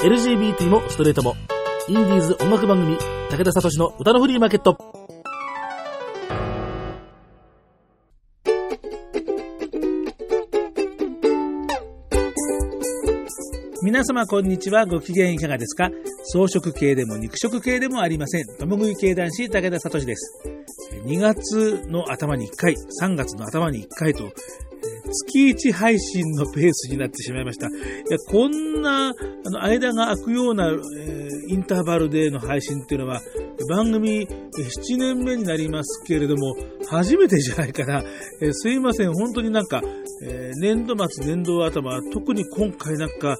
LGBT もストレートも。インディーズ音楽番組、武田聡の歌のフリーマーケット。皆様こんにちは。ご機嫌いかがですか？草食系でも肉食系でもありません。共食い系男子武田聡です。2月の頭に1回、3月の頭に1回と、月1配信のペースになってしまいました。いや、こんな、あの、間が空くような、えー、インターバルでの配信っていうのは、番組7年目になりますけれども、初めてじゃないかな。えー、すいません、本当になんか、えー、年度末、年度頭、特に今回なんか、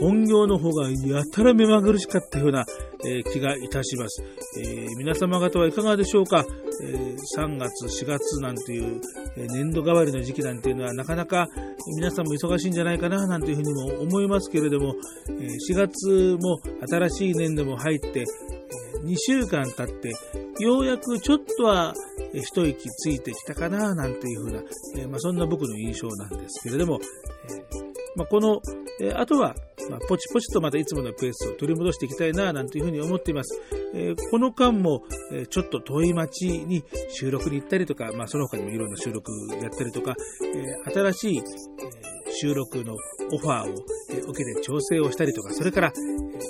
本業の方がやたら目まぐるしかったような、え、気がいたします、え、皆様方はいかがでしょうか、え、3月、4月なんていう、え年度替わりの時期なんていうのはなかなか皆さんも忙しいんじゃないかななんていうふうにも思いますけれども、え4月も新しい年度も入って、え2週間経ってようやくちょっとは一息ついてきたかななんていうふうな、えまあ、そんな僕の印象なんですけれども、えまあ、この、えあとは、まあ、ポチポチとまたいつものペースを取り戻していきたいな、なんていうふうに思っています。えー、この間も、えー、ちょっと遠い町に収録に行ったりとか、まあ、その他にもいろんな収録やったりとか、え、新しい、え収録のオファーを、受けて調整をしたりとか、それから、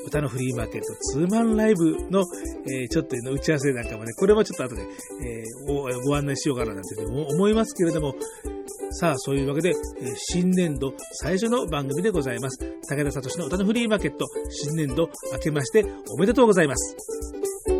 歌のフリーマーケットツーマンライブの、えちょっとの打ち合わせなんかもね、これはちょっと後で、えご案内しようかななんて思いますけれども、さあ、そういうわけで、え新年度最初の番組でございます。武田聡の歌のフリーマーケット、新年度明けましておめでとうございます。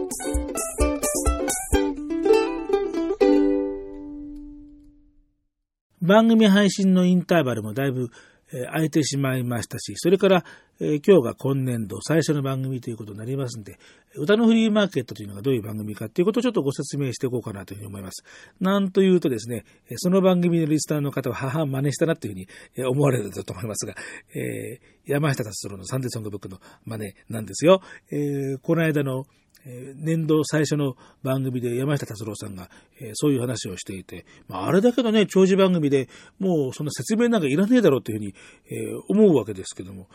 番組配信のインターバルもだいぶえ空いてしまいましたし、それから、え今日が今年度最初の番組ということになりますんで、歌のフリーマーケットというのがどういう番組かということをちょっとご説明していこうかなというふうに思います。なんというとですね、その番組のリスターの方は母真似したなというふうに思われると思いますが、えー、山下達郎のサンデーソングブックの真似なんですよ。えー、この間のえ年度最初の番組で山下達郎さんが、えそういう話をしていて、まあ、れだけのね、長寿番組でもうそんな説明なんかいらねえだろうというふうに、え思うわけですけども、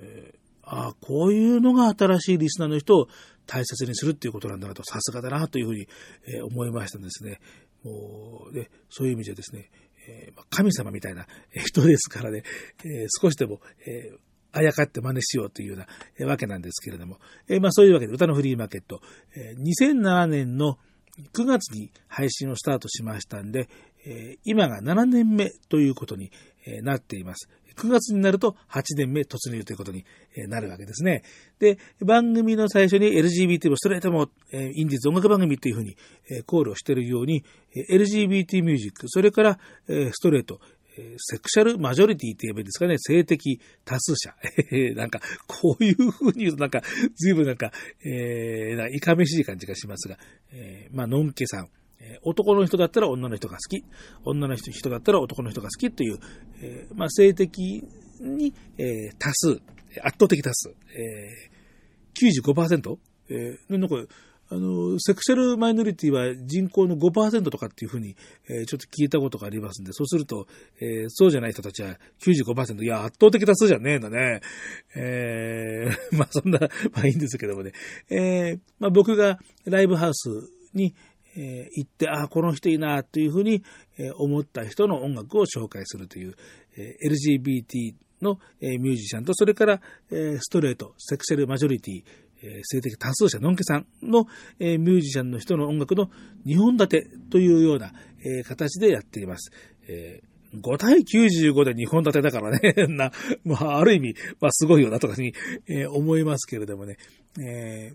えああ、こういうのが新しいリスナーの人を大切にするっていうことなんだなと、さすがだなというふうに、え思いましたんですね。もう、で、そういう意味でですね、え神様みたいな人ですからね、え少しでも、えあやかって真似しようというようなわけなんですけれども、えー、まあそういうわけで歌のフリーマーケット、えー、2007年の9月に配信をスタートしましたんで、えー、今が7年目ということになっています。9月になると8年目突入ということになるわけですね。で、番組の最初に LGBT もストレートもインディーズ音楽番組というふうにコールをしているように LGBT ミュージック、それからストレート、セクシャルマジョリティって言えばいいんですかね、性的多数者。なんか、こういう風に言うとなんか、随分なんか、えー、なんかいかめしい感じがしますが、えー、まあ、のんけさん。男の人だったら女の人が好き。女の人だったら男の人が好きという、えー、まあ、性的に、えー、多数、圧倒的多数、えー、95%? えー、なんか、あの、セクシャルマイノリティは人口の5%とかっていうふうに、えー、ちょっと聞いたことがありますんで、そうすると、えー、そうじゃない人たちは95%、いや、圧倒的多数じゃねえんだね。えー、まあそんな、まあいいんですけどもね。えー、まあ僕がライブハウスに、えー、行って、ああ、この人いいな、というふうに、えー、思った人の音楽を紹介するという、えー、LGBT の、えー、ミュージシャンと、それから、えー、ストレート、セクシャルマジョリティ、え性的多数者のんけさんの、えミュージシャンの人の音楽の2本立てというような、え形でやっています。え5対95で2本立てだからね、な、まあ、ある意味、まあ、すごいよなとかに、えー、思いますけれどもね、えー、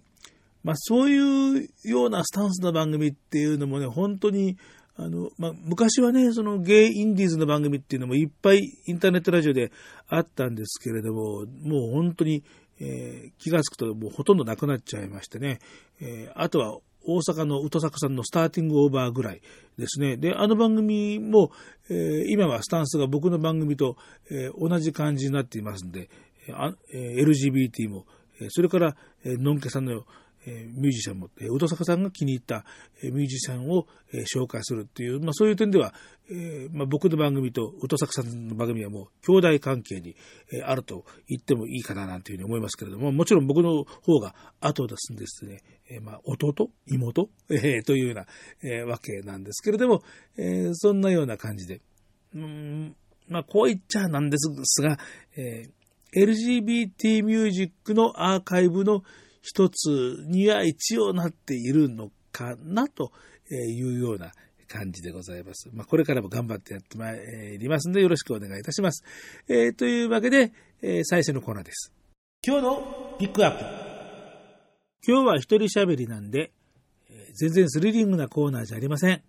まあ、そういうようなスタンスの番組っていうのもね、本当に、あの、まあ、昔はね、そのゲイインディーズの番組っていうのもいっぱいインターネットラジオであったんですけれども、もう本当に、えー、気がつくともうほとんどなくなっちゃいましてね、えー、あとは大阪の宇都坂さんのスターティングオーバーぐらいですね。で、あの番組も、えー、今はスタンスが僕の番組と、えー、同じ感じになっていますんで、えー、LGBT も、それから、えー、のんけさんの、えミュージシャンも、え宇戸坂さんが気に入った、えミュージシャンを、え紹介するっていう、まあ、そういう点では、えまあ、僕の番組と宇戸坂さんの番組はもう兄弟関係に、えあると言ってもいいかななんていうふうに思いますけれども、もちろん僕の方が後を出すんですね、えまあ、弟？妹、えというような、えわけなんですけれども、えそんなような感じで、うんまあ、こう言っちゃなんですが、えー、LGBT ミュージックのアーカイブの一つには一応なっているのかなというような感じでございます。まあ、これからも頑張ってやってまいりますのでよろしくお願いいたします。えー、というわけで、えー、最初のコーナーです。今日のピックアップ。今日は一人喋りなんで、えー、全然スリリングなコーナーじゃありません。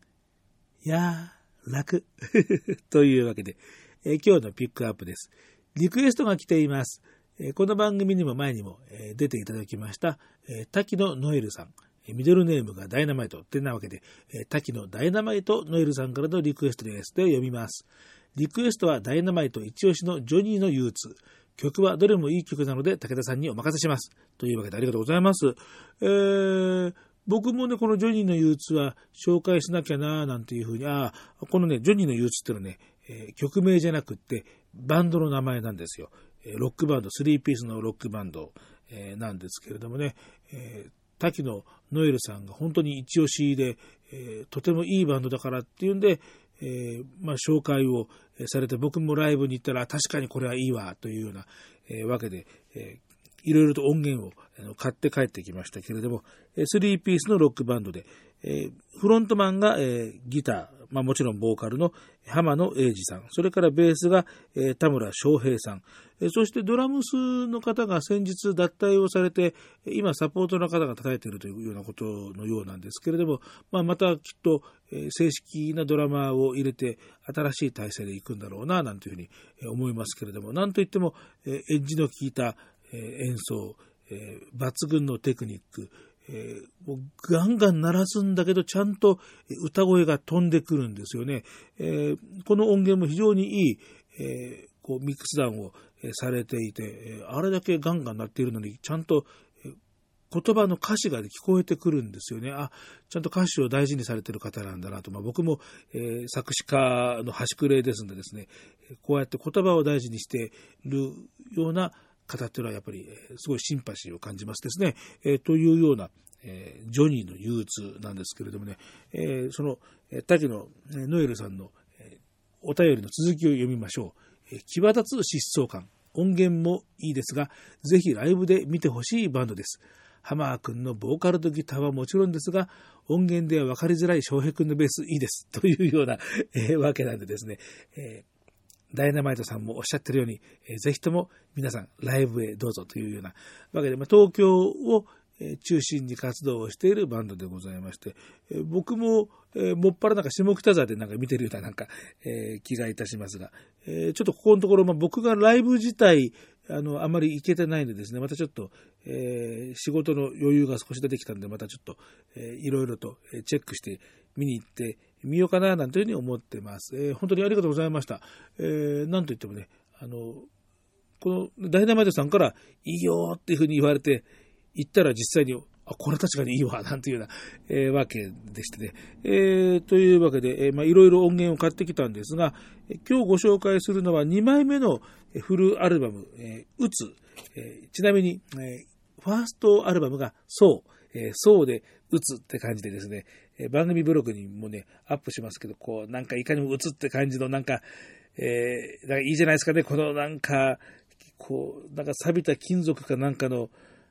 いやー、楽。というわけで、えー、今日のピックアップです。リクエストが来ています。この番組にも前にも、出ていただきました、え、滝野ノエルさん。ミドルネームがダイナマイトってなわけで、え、滝野ダイナマイトノエルさんからのリクエストです。で読みます。リクエストはダイナマイト一押しのジョニーの憂鬱。曲はどれもいい曲なので武田さんにお任せします。というわけでありがとうございます。えー、僕もね、このジョニーの憂鬱は紹介しなきゃなーなんていうふうに、ああ、このね、ジョニーの憂鬱ってのはね、えー、曲名じゃなくって、バンドの名前なんですよ。ロックバンド、スリーピースのロックバンド、えー、なんですけれどもね、えー、滝野ノエルさんが本当に一押しで、えー、とてもいいバンドだからっていうんで、えー、まあ、紹介をされて、僕もライブに行ったら、確かにこれはいいわ、というような、え、わけで、いろいろと音源を買って帰ってきましたけれども、スリーピースのロックバンドで、えフロントマンが、えギター、まあ、もちろんボーカルの浜野英二さん、それからベースが、えー、田村翔平さん、えー、そしてドラムスの方が先日脱退をされて、今サポートの方が叩いているというようなことのようなんですけれども、まあ、またきっと、えー、正式なドラマを入れて新しい体制でいくんだろうな、なんていうふうに思いますけれども、なんといっても、えー、エッジの効いた、えー、演奏、えー、抜群のテクニック、えー、もうガンガン鳴らすんだけど、ちゃんと歌声が飛んでくるんですよね。えー、この音源も非常にいい、えー、こうミックスダウンをされていて、あれだけガンガン鳴っているのに、ちゃんと言葉の歌詞が聞こえてくるんですよね。あ、ちゃんと歌詞を大事にされてる方なんだなと。まあ、僕も、えー、作詞家の端くれですんでですね、こうやって言葉を大事にしているような方っていうのはやっぱりすごいシンパシーを感じますですね。え、というような、え、ジョニーの憂鬱なんですけれどもね、え、その、えー、滝野ノエルさんの、お便りの続きを読みましょう。え、際立つ疾走感。音源もいいですが、ぜひライブで見てほしいバンドです。ハマー君のボーカルとギターはもちろんですが、音源では分かりづらい翔平君のベースいいです。というような、えー、わけなんでですね、えーダイナマイトさんもおっしゃってるように、えー、ぜひとも皆さんライブへどうぞというようなわけで、まあ、東京を中心に活動をしているバンドでございまして、えー、僕も、えー、もっぱらなんか下北沢でなんか見てるようななんか、えー、気がいたしますが、え、ちょっとここのところ、まあ、僕がライブ自体、あの、あまり行けてないのでですね、またちょっと、え、仕事の余裕が少し出てきたんで、またちょっと、えー、いろいろとチェックして見に行ってみようかな、なんていうふうに思ってます。えー、本当にありがとうございました。えー、なんといってもね、あの、このダイナマイトさんからいいよっていうふうに言われて、行ったら実際に、あ、これ確かにいいわ、なんていうような、えー、わけでしてね。えー、というわけで、えー、まあ、いろいろ音源を買ってきたんですが、今日ご紹介するのは2枚目のフルアルバム、えー、うつ、えー、ちなみに、えー、ファーストアルバムがそう、えー、そうで打つって感じでですね、えー、番組ブログにもね、アップしますけど、こう、なんかいかにも打つって感じの、なんか、えー、なんかいいじゃないですかね、このなんか、こう、なんか錆びた金属かなんかの、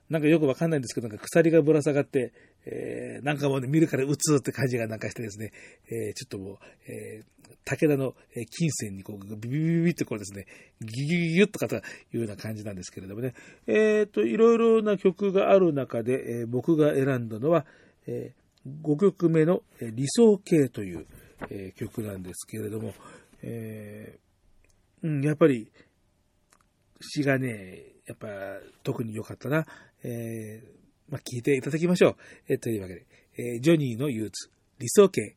なんかよくわかんないんですけど、なんか鎖がぶら下がって、えー、なんかもうね、見るから打つって感じがなんかしてですね、えー、ちょっともう、えー、武田の金銭にこう、ビビビビってこうですね、ギギギギュッとかというような感じなんですけれどもね、えっ、ー、と、いろいろな曲がある中で、えー、僕が選んだのは、えー、5曲目の理想形という、え、曲なんですけれども、えー、うん、やっぱり詩がね、やっぱ特に良かったな。えー、まあ、聞いていただきましょう。えー、というわけで、え、ジョニーの憂鬱、理想形。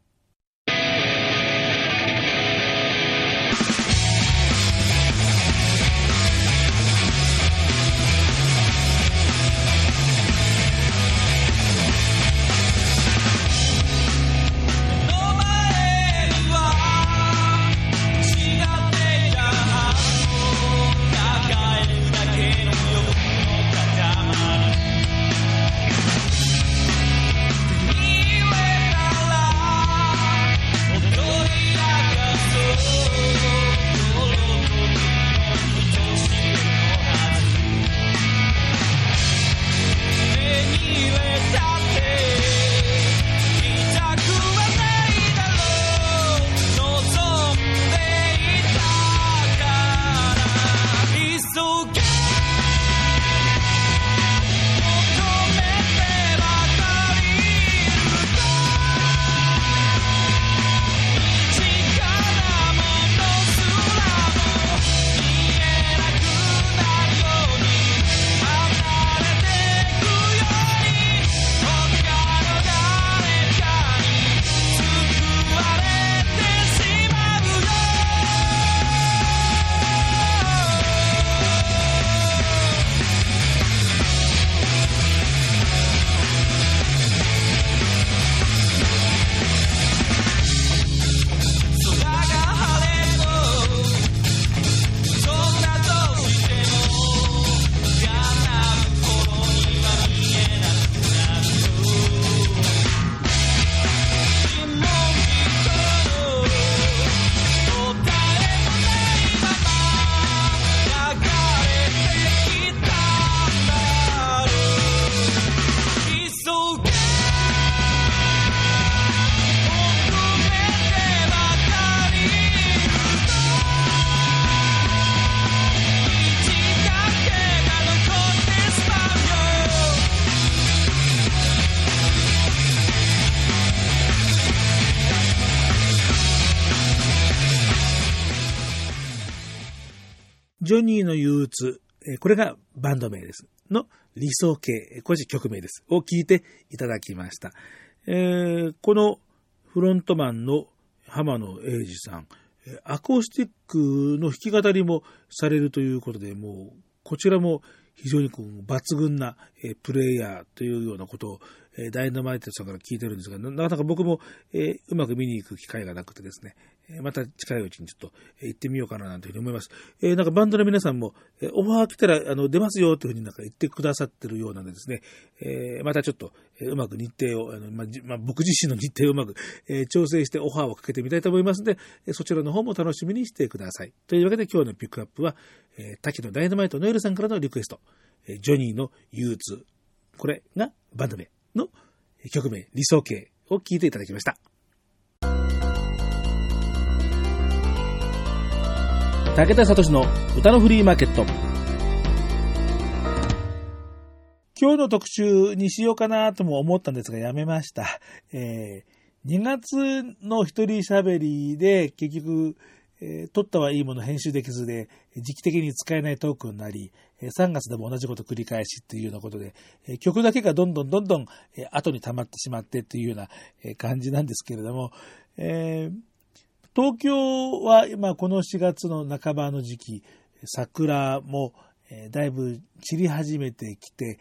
これがバンド名です。の理想形、これ曲名です。を聞いていただきました。えー、このフロントマンの浜野英二さん、アコースティックの弾き語りもされるということで、もう、こちらも非常にこう抜群なプレイヤーというようなことをダイナマイトさんから聞いてるんですが、なかなか僕も、え、うまく見に行く機会がなくてですね、また近いうちにちょっと行ってみようかななんていうふうに思います。えー、なんかバンドの皆さんも、えオファー来たらあの出ますよというふうになんか言ってくださってるようなんでですね、えー、またちょっと、えうまく日程を、あのままあ、僕自身の日程をうまく、え調整してオファーをかけてみたいと思いますので、えそちらの方も楽しみにしてください。というわけで今日のピックアップは、え滝のダイナマイトノエルさんからのリクエスト、えジョニーの憂鬱。これがバンド名の曲名、理想形を聴いていただきました。武田聡の歌のフリーマーケット。今日の特集にしようかなとも思ったんですがやめました。えー、2月の一人喋りで結局、えー、撮ったはいいもの編集できずで、時期的に使えないトークになり、3月でも同じこと繰り返しっていうようなことで、曲だけがどんどんどんどん後に溜まってしまってっていうような感じなんですけれども、えー、東京は今この4月の半ばの時期、桜もだいぶ散り始めてきて、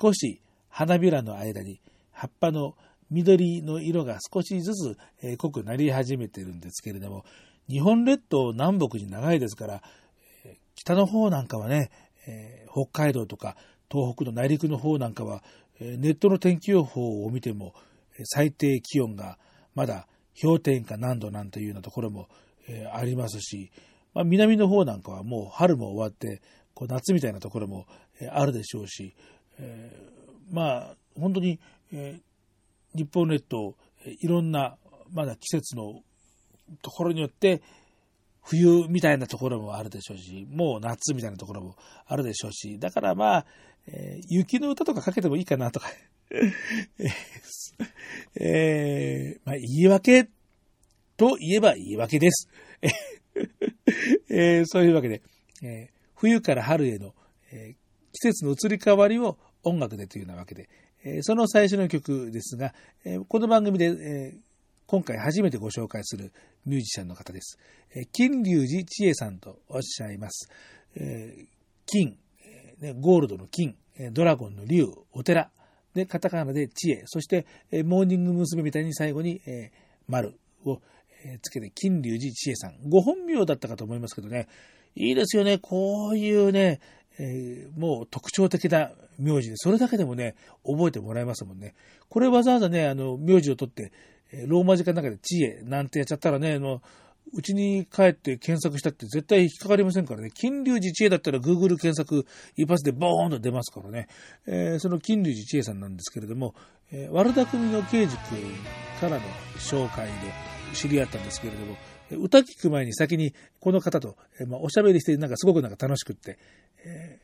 少し花びらの間に葉っぱの緑の色が少しずつ濃くなり始めてるんですけれども、日本列島南北に長いですから、北の方なんかはね、え、北海道とか東北の内陸の方なんかは、え、ネットの天気予報を見ても、最低気温がまだ氷点下何度なんていうようなところも、えー、ありますし、まあ、南の方なんかはもう春も終わってこう夏みたいなところも、えー、あるでしょうし、えー、まあ本当に、え、日本列島いろんなまだ季節のところによって、冬みたいなところもあるでしょうし、もう夏みたいなところもあるでしょうし、だからまあ、えー、雪の歌とかかけてもいいかなとか えー、まあ、言い訳と言えば言い訳です。えー、そういうわけで、えー、冬から春への、え季節の移り変わりを音楽でというようなわけで、えその最初の曲ですが、えこの番組で、え今回初めてご紹介するミュージシャンの方です。え金龍寺千恵さんとおっしゃいます。金、ねゴールドの金、ドラゴンの龍、お寺、で、カタカナで知恵、そして、モーニング娘。みたいに最後に、え丸をつけて、金龍寺千恵さん。ご本名だったかと思いますけどね、いいですよね。こういうね、えー、もう特徴的な名字で、それだけでもね、覚えてもらえますもんね。これわざわざね、あの、名字を取って、ローマ字かの中で知恵なんてやっちゃったらね、あの、うちに帰って検索したって絶対引っかかりませんからね。金龍寺知恵だったら Google 検索一発でボーンと出ますからね。えー、その金龍寺知恵さんなんですけれども、えー、悪田組の刑事君からの紹介で知り合ったんですけれども、歌聞く前に先にこの方と、えー、まあ、おしゃべりしてなんかすごくなんか楽しくって、え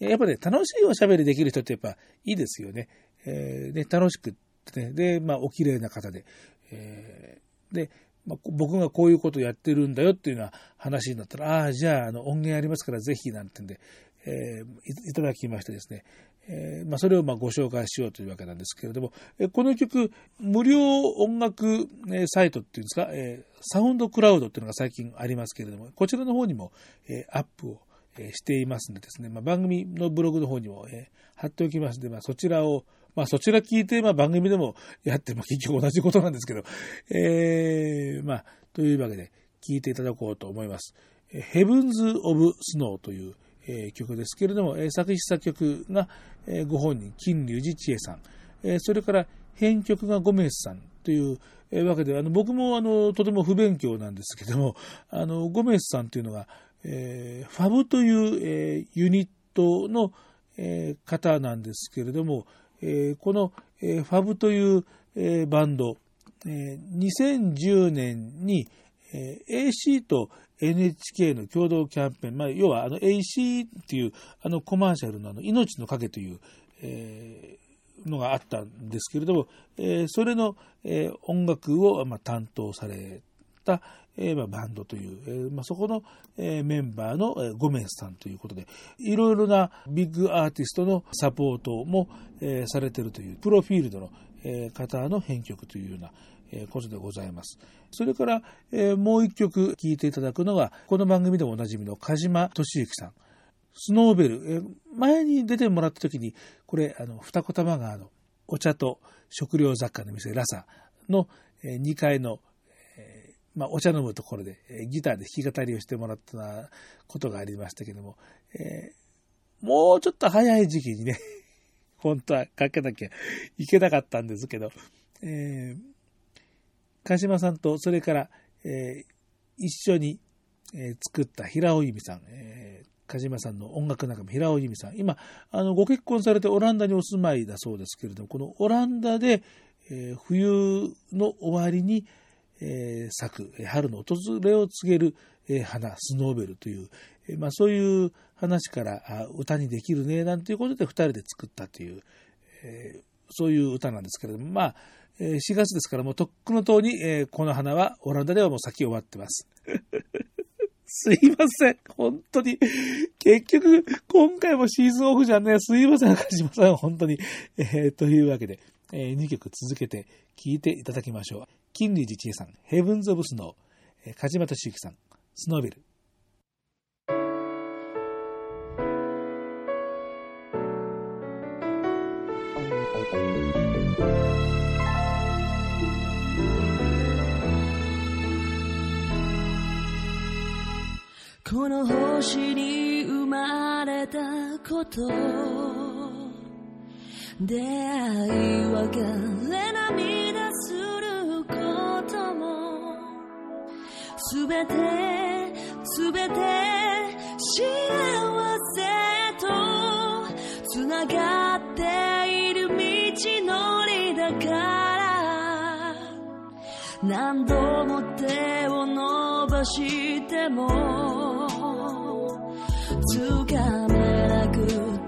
ー、やっぱね、楽しいおしゃべりできる人ってやっぱいいですよね。えー、ね楽しくってね、で、まあ、お綺麗な方で、えー、で、まあ、僕がこういうことをやってるんだよっていうような話になったら、ああ、じゃあ、あの、音源ありますからぜひ、なんてんで、えー、いただきましてですね、えーまあ、それをまご紹介しようというわけなんですけれども、えこの曲、無料音楽、サイトっていうんですか、えー、サウンドクラウドっていうのが最近ありますけれども、こちらの方にも、え、アップをしていますのでですね、まあ、番組のブログの方にも、え、貼っておきますので、まあ、そちらを、まあ、そちら聞いて、まあ、番組でもやって、まあ、結局同じことなんですけど、えー、まあ、というわけで、聞いていただこうと思います。ヘブンズ・オブ・スノーという、えー、曲ですけれども、えー、作詞作曲が、えー、ご本人、金龍寺千恵さん、えー、それから編曲がゴメスさんという、えー、わけで、あの僕もあのとても不勉強なんですけども、あのゴメスさんというのが、えー、ファブという、えー、ユニットの、えー、方なんですけれども、えー、この、えー、ファブという、えー、バンド、えー、2010年に、えー、AC と NHK の共同キャンペーン、まあ、要はあの AC っていうあのコマーシャルのあの命の影という、えー、のがあったんですけれども、えー、それの、えー、音楽を、まあ、担当された、えーまあ、バンドという、えーまあ、そこの、えー、メンバーの、えー、ゴメスさんということで、いろいろなビッグアーティストのサポートも、えー、されているという、プロフィールドの、えー、方の編曲というような、えー、ことでございます。それから、えー、もう一曲聴いていただくのは、この番組でもおなじみの鹿島俊之さん。スノーベル、えー、前に出てもらった時に、これ、あの、二子玉川のお茶と食料雑貨の店ラサの、えー、2階のまあ、お茶飲むところで、え、ギターで弾き語りをしてもらったことがありましたけども、えー、もうちょっと早い時期にね、本当はかけなきゃいけなかったんですけど、えー、鹿島さんと、それから、えー、一緒に、えー、作った平尾由美さん、えー、鹿島さんの音楽仲間、平尾由美さん、今、あの、ご結婚されてオランダにお住まいだそうですけれども、このオランダで、えー、冬の終わりに、えー、咲く、春の訪れを告げる、花、スノーベルという、まあ、そういう話から歌にできるね、なんていうことで2人で作ったという、そういう歌なんですけれども、まあ、え4月ですからもうとっくのとうに、この花はオランダではもう咲き終わってます。すいません。本当に。結局、今回もシーズンオフじゃねすいません、中島さん。本当に。え、というわけで、えー、2曲続けて聴いていただきましょう。金龍寺千恵さん、ヘブンズ・オブ・スノー、梶又修樹さん、スノーベル。この星に生まれたこと出会い別れ涙することも。すべてすべて幸せとつながっている道のりだから。何度も手を伸ばしてもつかめなくて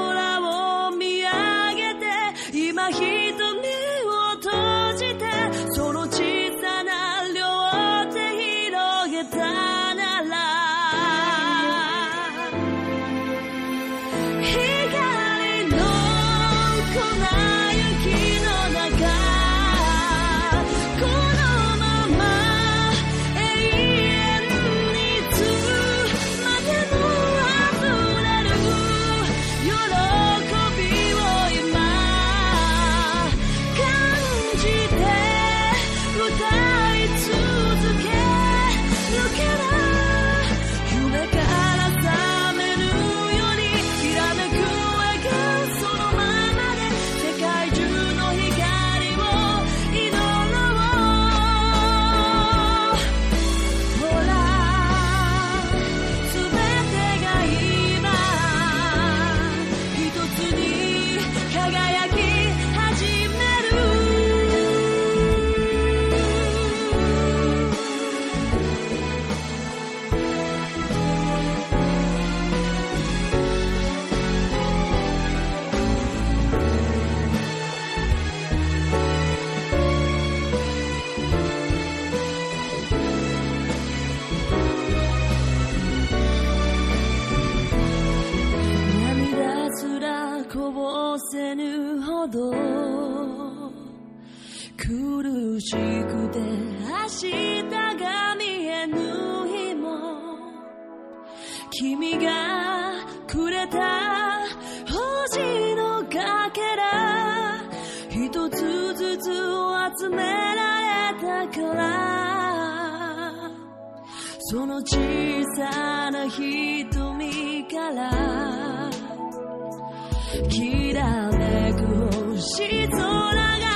その小さな瞳からきらめく星空が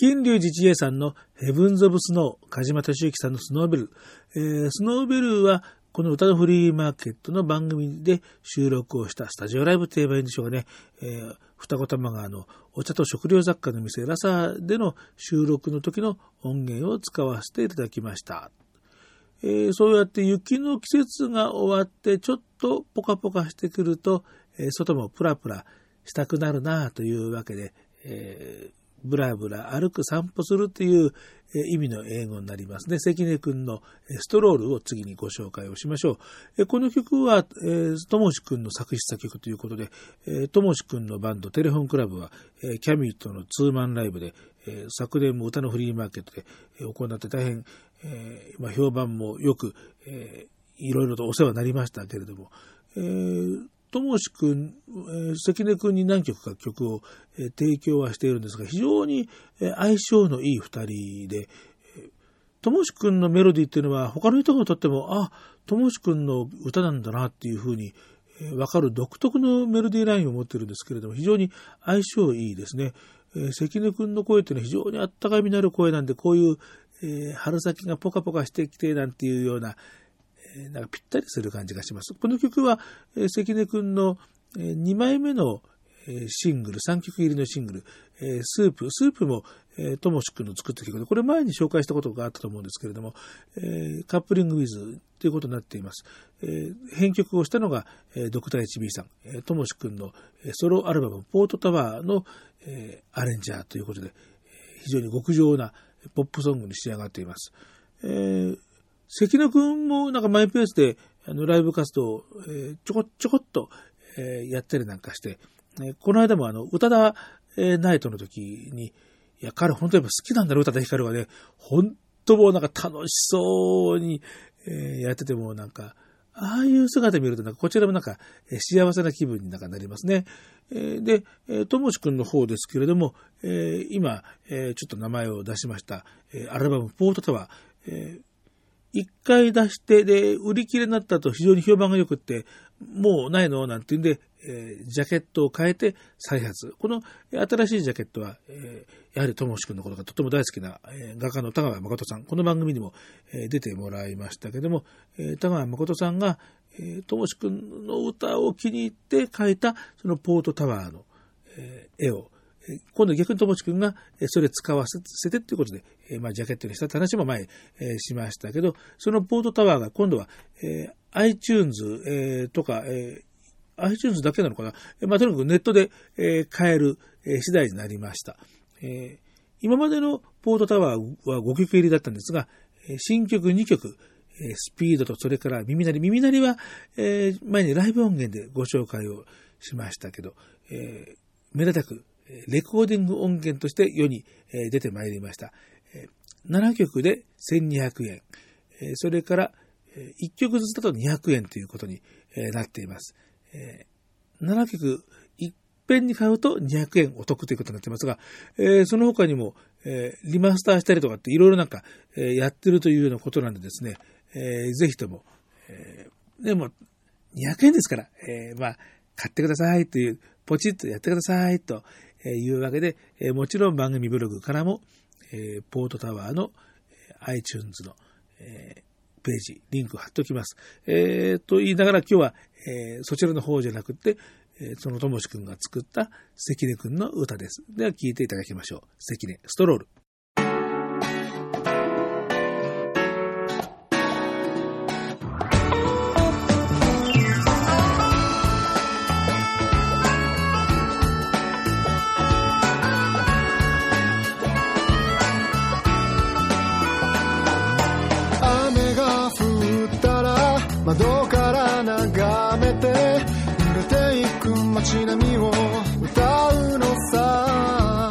金龍寺知恵さんのヘブンズ・オブ・スノー、梶間敏之さんのスノーベル。えー、スノーベルは、この歌のフリーマーケットの番組で収録をしたスタジオライブと言えばいいんでしょうかね。えー、二子玉川のお茶と食料雑貨の店ラサでの収録の時の音源を使わせていただきました。えー、そうやって雪の季節が終わってちょっとポカポカしてくると、えー、外もプラプラしたくなるなというわけで、えー、ブラブラ歩く散歩するという意味の英語になりますね。関根くんのストロールを次にご紹介をしましょう。この曲は、ともしくんの作詞作曲ということで、ともしくんのバンドテレフォンクラブは、キャミーとのツーマンライブで、昨年も歌のフリーマーケットで行って大変、評判もよく、いろいろとお世話になりましたけれども、ともしくん、関根くんに何曲か曲を、提供はしているんですが、非常に、相性のいい二人で、ともしくんのメロディーっていうのは他の人がとっても、あ、ともしくんの歌なんだなっていうふうに、わかる独特のメロディーラインを持ってるんですけれども、非常に相性いいですね。関根くんの声っていうのは非常にあったかみのある声なんで、こういう、えー、春先がポカポカしてきてなんていうような、なんかぴったりする感じがします。この曲は、え関根くんのえ2枚目のえシングル、3曲入りのシングルえ、スープ、スープもえ、ともしくんの作った曲で、これ前に紹介したことがあったと思うんですけれども、えカップリングウィズということになっています。え編曲をしたのが、えドクター HB さん、えともしくんのソロアルバム、ポートタワーのえアレンジャーということで、非常に極上なポップソングに仕上がっています。えー関根くんもなんかマイペースであのライブ活動を、えー、ちょこちょこっと、えー、やったりなんかして、えー、この間もあの、宇多田、えー、ナイトの時に、いや、彼本当にやっぱ好きなんだろ、宇多田ヒカルがね、本当もうなんか楽しそうに、えー、やっててもなんか、ああいう姿見ると、なんかこちらもなんか、え、幸せな気分になんかなりますね。え、で、えー、ともしくんの方ですけれども、え、今、え、ちょっと名前を出しました、え、アルバムポートタワー、えー、一回出して、で、売り切れになったと非常に評判が良くって、もうないの？なんていうんで、えー、ジャケットを変えて再発。この新しいジャケットは、えー、やはりともしくんのことがとても大好きな、えー、画家の田川誠さん。この番組にも、えー、出てもらいましたけども、えー、田川誠さんが、えー、ともしくんの歌を気に入って描いた、そのポートタワーの、えー、絵を、今度逆に友地君がそれ使わせてっていうことで、えまあ、ジャケットにしたって話も前、えしましたけど、そのポートタワーが今度は、え iTunes、えとか、え iTunes だけなのかな、まあ、とにかくネットで、え買える、え次第になりました。え今までのポートタワーは5曲入りだったんですが、新曲2曲、スピードとそれから耳鳴り。耳鳴りは、え前にライブ音源でご紹介をしましたけど、え目立たくレコーディング音源として世に出てまいりました。7曲で1200円。それから1曲ずつだと200円ということになっています。7曲いっぺんに買うと200円お得ということになっていますが、その他にもリマスターしたりとかっていろいろなんかやってるというようなことなんでですね、ぜひとも、でも200円ですから、まあ買ってくださいという、ポチッとやってくださいとえいうわけで、えもちろん番組ブログからも、えポートタワーの iTunes のえページ、リンク貼っておきます。えー、と言いながら今日は、え、そちらの方じゃなくて、え、そのともしくんが作った関根くんの歌です。では聴いていただきましょう。関根、ストロール。街並みを歌うのさ。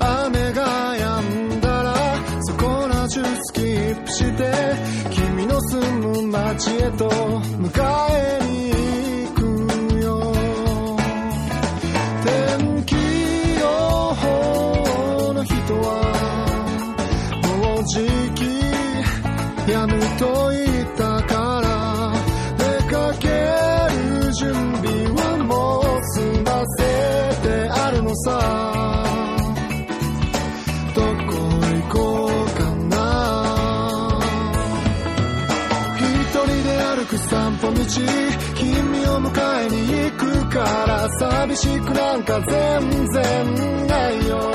雨が止んだらそこら中スキップして君の住む街へと迎えに寂しくなんか全然ないよ。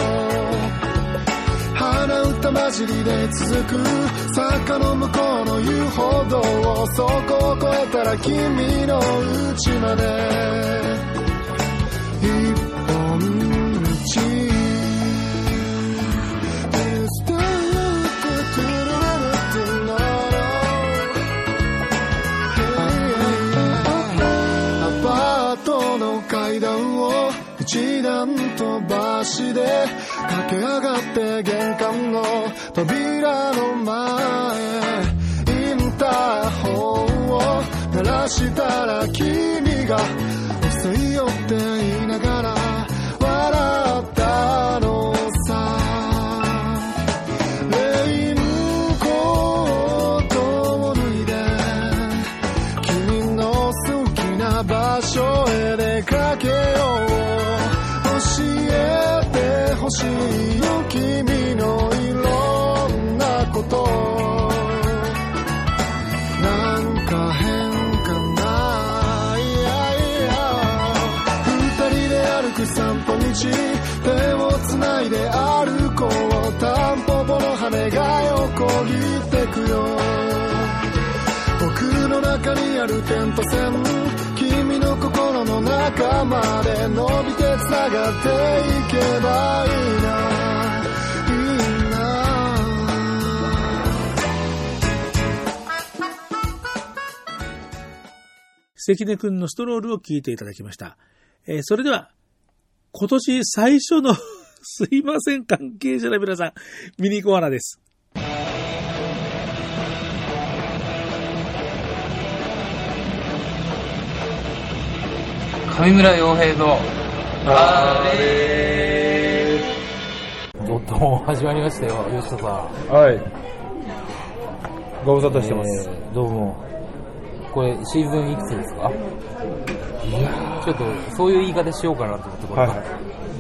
鼻歌混じりで続く坂の向こうの遊歩道をそこを越えたら君の家まで。で駆け上がって玄関の扉の前インターホンを鳴らしたら君がほしいよ君のいろんなことなんか変かないやいや二人で歩く散歩道手をつないで歩こうタンポポの羽が横切ってくよ僕の中にある点と線まで伸びてつながっていけばいいないいな関根くんのストロールを聞いていただきました。えーそれでは、今年最初の すいません関係者の皆さん、ミニコアナです。上村洋平のあれおっと、始まりましたよ、吉田さん。はい。ご無沙汰してます。えーどうも。これ、シーズンいくつですか？ちょっと、そういう言い方しようかなと思って、これ、はいはい。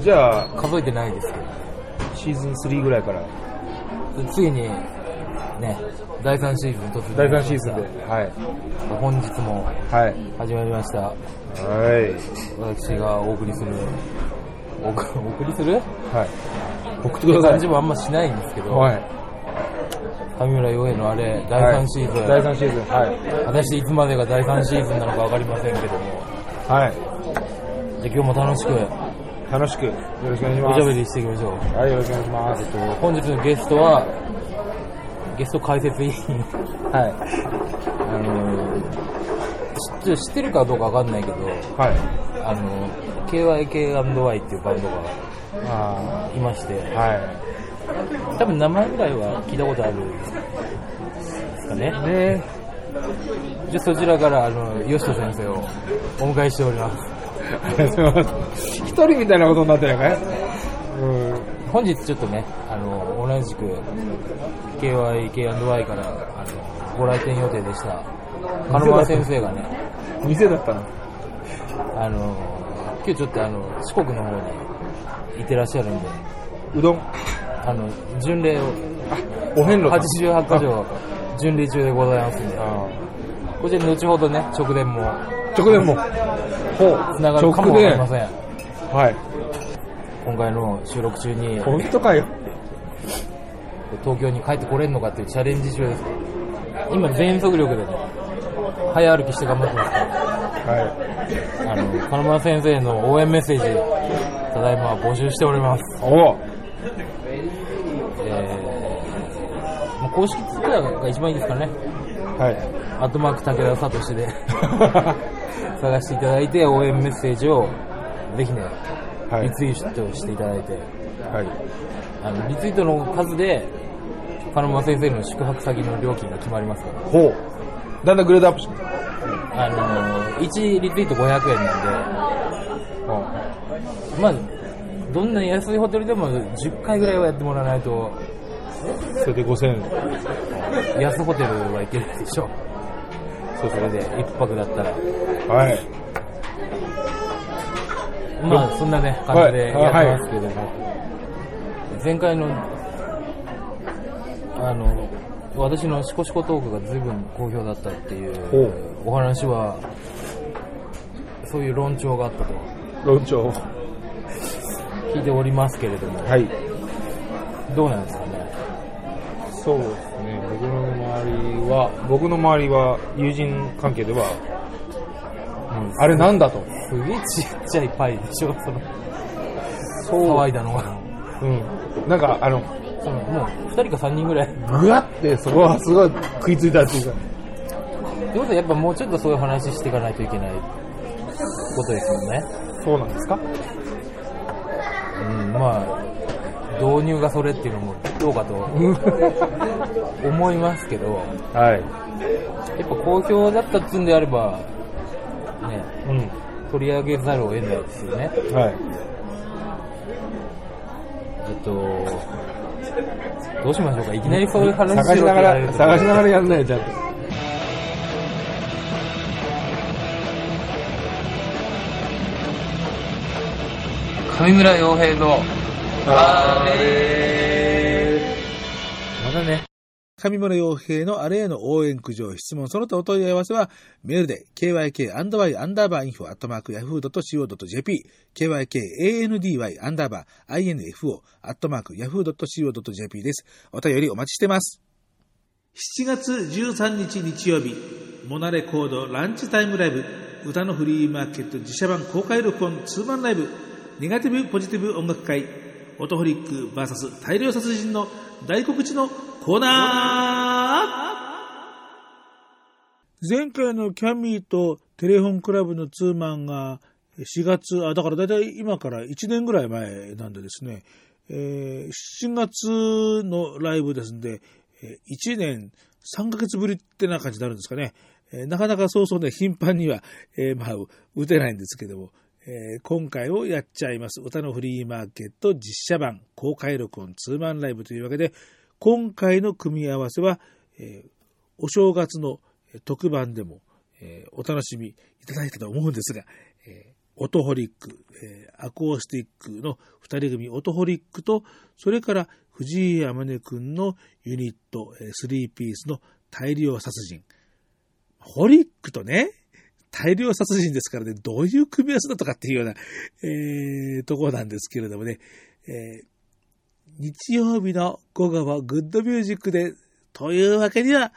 じゃあ、数えてないですけシーズン3ぐらいから、ど、ついに、ね、第3シーズン突入第3シーズンで。はい。本日もはい。始まりました。はい。私がお送りする、お送お送りする？はい。送ってください。感じもあんましないんですけど、はい。上村洋平のあれ、第3シーズン、第3シーズン。はい。果たしていつまでが第3シーズンなのか分かりませんけども、はい。じゃあ今日も楽しく、楽しく、よろしくお願いします。おしゃべりしていきましょう。はい、よろしくお願いします。本日のゲストは、ゲスト解説委員、はい。あのー、知知ってるかどうかわかんないけど、はい。あの、KYK&Y っていうバンドがあいまして、ーは多分名前ぐらいは聞いたことあるんですかね。い。ねじゃあそちらから、あの、吉田先生をお迎えしております。ありがとうございます。一人みたいなことになってないかいうん。本日ちょっとね、あの、同じく KYK&Y から、あの、ご来店予定でした、金丸先生がね、店だったの？あの、今日ちょっとあの、四国の方に行ってらっしゃるんで、うどん？あの、巡礼を、お遍路さん。88箇所巡礼中でございますんで、あこちら後ほどね、直電もー直電も。ほう。繋がるかもわかりません。はい。今回の収録中に本当かよ。東京に帰ってこれんのかっていうチャレンジ中です。今全速力でね、早歩きして頑張ってますから。はあの、金丸先生の応援メッセージ、ただいま募集しております。い。おうえー、まあ公式ツイッターが一番いいですかね。はい。アットマーク武田聡で 探していただいて、応援メッセージをぜひね、はいリツイートしていただいて、はい。あのリツイートの数で、金間先生の宿泊先の料金が決まりますから。ほう。だんだんグレードアップしてあの、1リツイート500円なんで、まあ、どんな安いホテルでも10回ぐらいはやってもらわないと、それで5000円。安ホテルはいけるでしょ。それで、1泊だったら。はい。まあ、そんなね、感じでやってますけども、前回の、あの、私のシコシコトークが随分好評だったっていほうお話は、そういう論調があったと論調。聞いておりますけれども、はい。どうなんですかね？そうですね。僕の周りは、僕の周りは友人関係では、あれなんだと。すげえちっちゃいパイでしょ、その、そう騒いだのが。うん。なんか、あの、そのもう2人か3人ぐらい。ぐわってそこはすごい食いついたっていうか。ってことはやっぱもうちょっとそういう話していかないといけないことですよね。そうなんですか？うん、まあ、導入がそれっていうのもどうかと 思いますけど、はい。やっぱ好評だったっつうんであれば。取り上げざるを得ないですよね。はい。えっと、どうしましょうかいきなりそういう話探しながら、探しながらやんないよ、ちゃんと。上村洋平のまだね。上村洋平のあれへの応援苦情、質問、その他お問い合わせは、メールで、kyk アンダーバーアンダーバーインフォアットマーク yahoo.co.jp、kyk-andy-info-yahoo.co.jp です。お便りお待ちしてます。7月13日日曜日、モナレコードランチタイムライブ、歌のフリーマーケット自社版公開録音ツーマンライブ、ネガティブポジティブ音楽会、オトホリック VS 大量殺人の大告知のコーナー前回のキャミーとテレフォンクラブのツーマンが4月、あ、だからだいたい今から1年ぐらい前なんでですね、えー7月のライブですんで、1年3ヶ月ぶりってな感じになるんですかね。えーなかなかそうそうね、頻繁には、えーまあ、打てないんですけども、えー今回をやっちゃいます。歌のフリーマーケット実写版公開録音ツーマンライブというわけで、今回の組み合わせは、えーお正月の特番でも、えーお楽しみいただいたと思うんですが、えーオトホリック、えーアコースティックの二人組オトホリックと、それから藤井天音くんのユニット、えースリーピースの大量殺人。ホリックとね、大量殺人ですからね、どういう組み合わせだとかっていうような、えーところなんですけれどもね、えー日曜日の午後はグッドミュージックで、というわけには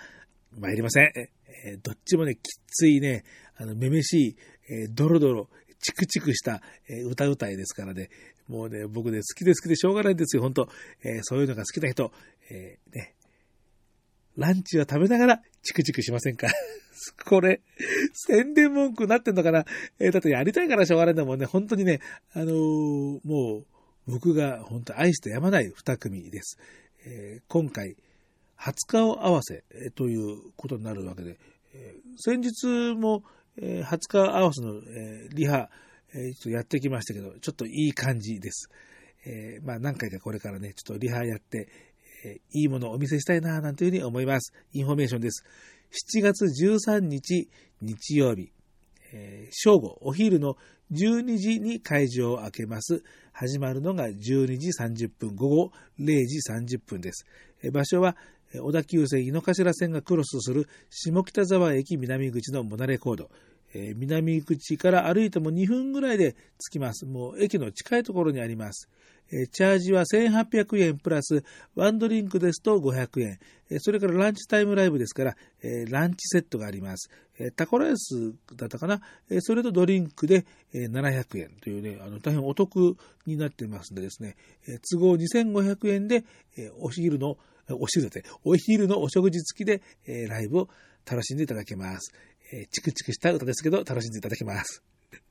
参りません。えーどっちもね、きついね、あの、めめしい、えードロドロ、チクチクした、えー歌うたいですからね、もうね、僕ね、好きで好きでしょうがないんですよ、本当。えーそういうのが好きな人、えーね、ランチは食べながらチクチクしませんか？これ、宣伝文句になってんのかな？えーだってやりたいからしょうがないんだもんね。本当にね、あのーもう、僕が本当愛してやまない二組です。えー今回、20日を合わせということになるわけで、えー先日も、えー20日合わせの、えーリハ、えーちょっとやってきましたけど、ちょっといい感じです。えーまあ何回かこれからね、ちょっとリハやって、えーいいものをお見せしたいな、なんていうふうに思います。インフォメーションです。7月13日日曜日、えー正午、お昼の12時に会場を開けます。始まるのが12時30分、午後0時30分です。場所は、小田急線井の頭線がクロスする下北沢駅南口のモナレコード。えー南口から歩いても2分ぐらいで着きます。もう駅の近いところにあります。えーチャージは1800円プラスワンドリンクですと500円。えーそれからランチタイムライブですから、えランチセットがあります。えタコライスだったかな、えそれとドリンクで、えー700円というね、あの大変お得になってますんでですね、え都合2500円で、えお昼の、お昼だって、お昼のお食事付きで、えライブを楽しんでいただけます。えーチクチクした歌ですけど、楽しんでいただけます。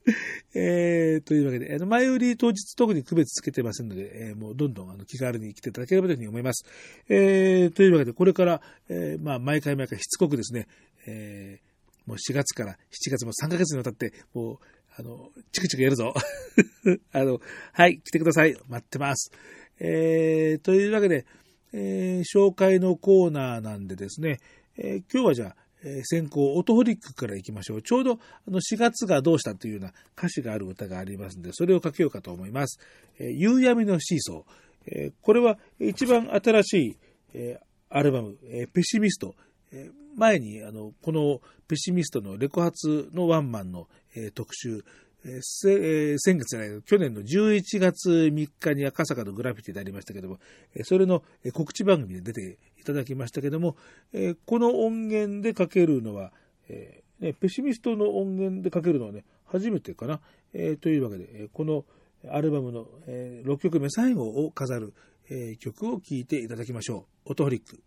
えー、というわけで、あの前売り当日特に区別つけてませんので、えーもうどんどんあの気軽に来ていただければというふうに思います。えー、というわけで、これから、えまあ、毎回毎回しつこくですね、えもう4月から7月も3ヶ月にわたって、もう、あの、チクチクやるぞ。あの、はい、来てください。待ってます。え、というわけで、え紹介のコーナーなんでですね、え今日はじゃあ、えー先行オトホリックから行きましょう。ちょうどあの4月がどうしたというような歌詞がある歌がありますので、それをかけようかと思います。えー夕闇のシーソー。えーこれは一番新しい、えアルバム、えペシミスト、え前にあのこのペシミストのレコ発のワンマンの、え特集、えー先月じゃない去年の11月3日に赤坂のグラフィティでありましたけども、それの告知番組で出ていただきましたけども、えーこの音源でかけるのは、えーね、ペシミストの音源でかけるのはね、初めてかな。えーというわけで、えーこのアルバムの、え6曲目最後を飾る、えー曲を聴いていただきましょう。オトホリック、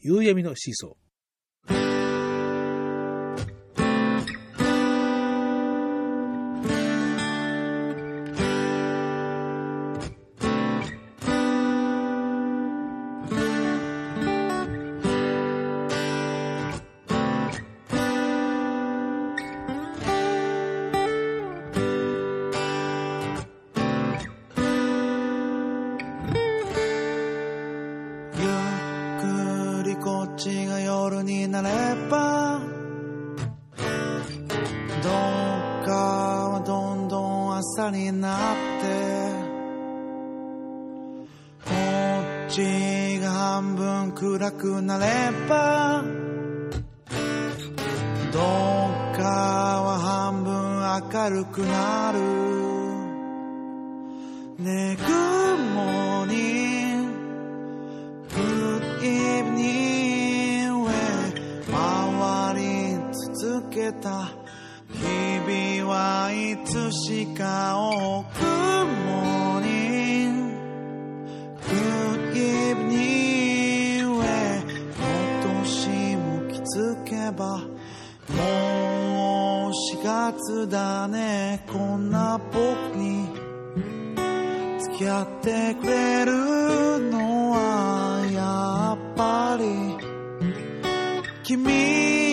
夕闇のシーソー。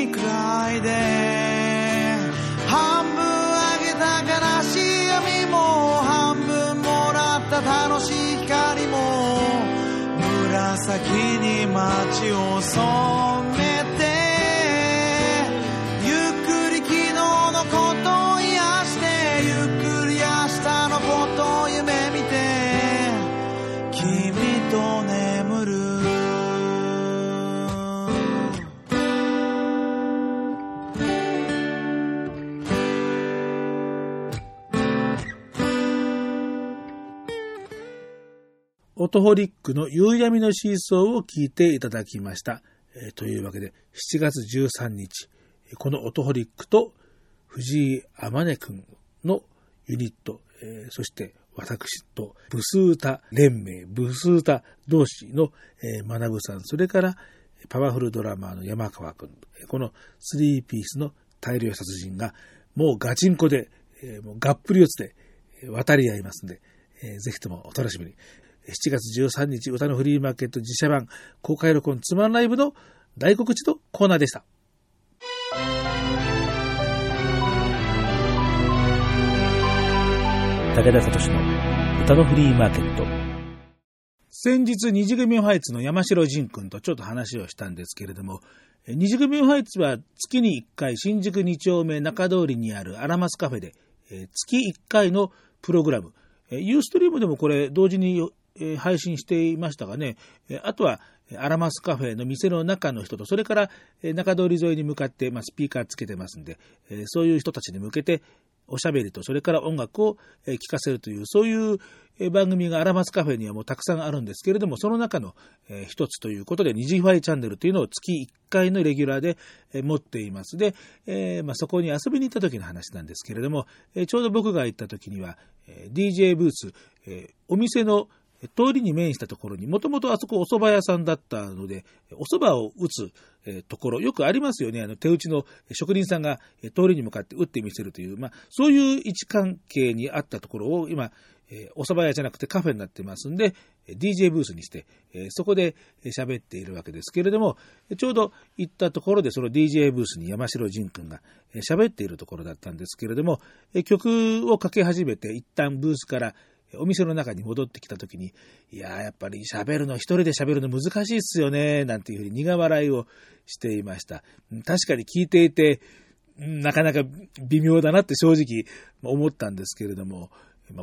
くらいで半分あげた悲しい闇も半分もらった楽しい光も紫に街を染めオトホリックの夕闇のシーソーを聞いていただきました。えーというわけで、7月13日、このオトホリックと藤井天音くんのユニット、えーそして私とブスータ連盟、ブスータ同士の、えー、学さん、それからパワフルドラマーの山川くん、この3ピースの大量殺人がもうガチンコで、えーもうがっぷり四つで渡り合いますんで、えーぜひともお楽しみに。7月13日、歌のフリーマーケット実写版公開録音つまんライブの大告知のコーナーでした。武田聡の歌のフリーマーケット。先日、二次組ファイツの山城仁君とちょっと話をしたんですけれども、二次組ファイツは月に1回新宿2丁目中通りにあるアラマスカフェで、月1回のプログラム、ユーストリームでもこれ同時に、え配信していましたがね、あとはアラマスカフェの店の中の人と、それから中通り沿いに向かって、ま、スピーカーつけてますんで、そういう人たちに向けて、おしゃべりと、それから音楽を聴かせるという、そういう番組がアラマスカフェにはもうたくさんあるんですけれども、その中の一つということで、二次ファイチャンネルというのを月1回のレギュラーで持っています。で、えま、そこに遊びに行った時の話なんですけれども、ちょうど僕が行った時には、DJ ブース、お店の通りに面したところに、もともとあそこお蕎麦屋さんだったので、お蕎麦を打つところ、よくありますよね。あの、手打ちの職人さんが通りに向かって打ってみせるという、まあ、そういう位置関係にあったところを今、お蕎麦屋じゃなくてカフェになってますんで、DJ ブースにして、そこで喋っているわけですけれども、ちょうど行ったところで、その DJ ブースに山城仁君が喋っているところだったんですけれども、曲をかけ始めて、一旦ブースからお店の中に戻ってきたときに、いやー、やっぱり喋るの、一人で喋るの難しいっすよね、なんていうふうに苦笑いをしていました。確かに聞いていて、なかなか微妙だなって正直思ったんですけれども、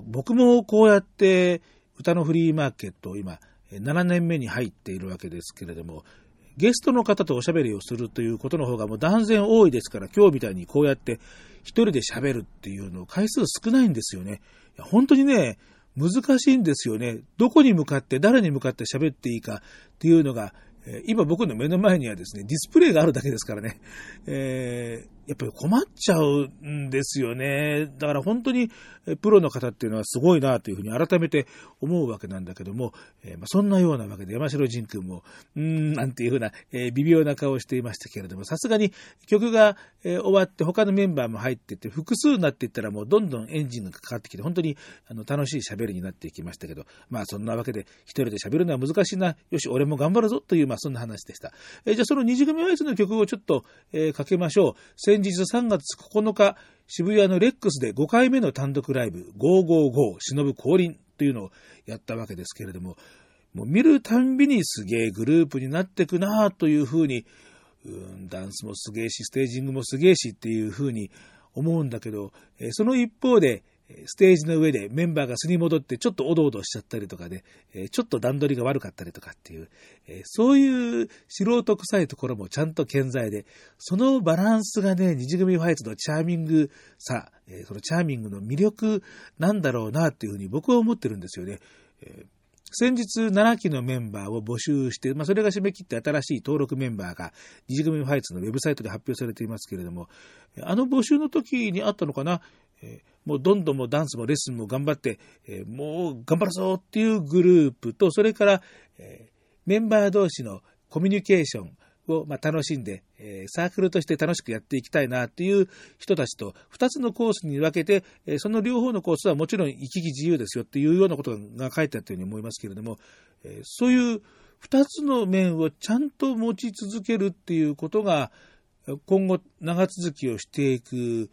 僕もこうやって歌のフリーマーケットを今、7年目に入っているわけですけれども、ゲストの方とおしゃべりをするということの方がもう断然多いですから、今日みたいにこうやって一人で喋るっていうの回数少ないんですよね。本当にね、難しいんですよね。どこに向かって誰に向かって喋っていいかっていうのが、今僕の目の前にはですね、ディスプレイがあるだけですからね、えーやっぱり困っちゃうんですよね。だから本当にプロの方っていうのはすごいなというふうに改めて思うわけなんだけども、えーまあ、そんなようなわけで山城仁君も、うーん、なんていうふうな、えー微妙な顔をしていましたけれども、さすがに曲が、えー終わって他のメンバーも入ってって、複数になっていったらもうどんどんエンジンがかかってきて、本当にあの楽しい喋りになっていきましたけど、まあそんなわけで一人で喋るのは難しいな、よし、俺も頑張るぞという、まあそんな話でした。えーじゃあその二次組アイスの曲をちょっと、えーかけましょう。先日3月9日、渋谷のレックスで5回目の単独ライブ、555忍ぶ降臨というのをやったわけですけれども、もう見るたんびにすげえグループになってくなというふうに、うん、ダンスもすげえし、ステージングもすげえしっていうふうに思うんだけど、えその一方で、ステージの上でメンバーが素に戻ってちょっとおどおどしちゃったりとかで、ちょっと段取りが悪かったりとかっていう、そういう素人臭いところもちゃんと健在で、そのバランスがね、二次組ファイツのチャーミングさ、そのチャーミングの魅力なんだろうなっていうふうに僕は思ってるんですよね。先日7期のメンバーを募集して、まあ、それが締め切って新しい登録メンバーが二次組ファイツのウェブサイトで発表されていますけれども、あの募集の時にあったのかな、えーもうどんどんもダンスもレッスンも頑張って、えーもう頑張るぞっていうグループと、それから、えーメンバー同士のコミュニケーションをまあ楽しんで、えーサークルとして楽しくやっていきたいなっていう人たちと2つのコースに分けて、えーその両方のコースはもちろん行き来自由ですよっていうようなことが書いてあったように思いますけれども、えーそういう2つの面をちゃんと持ち続けるっていうことが、今後長続きをしていく、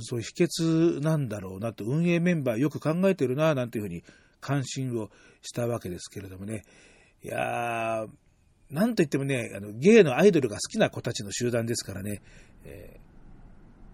そう秘訣なんだろうなと、運営メンバーよく考えてるな、なんていうふうに関心をしたわけですけれどもね。いやー、なんといってもね、あのゲイのアイドルが好きな子たちの集団ですからね、えー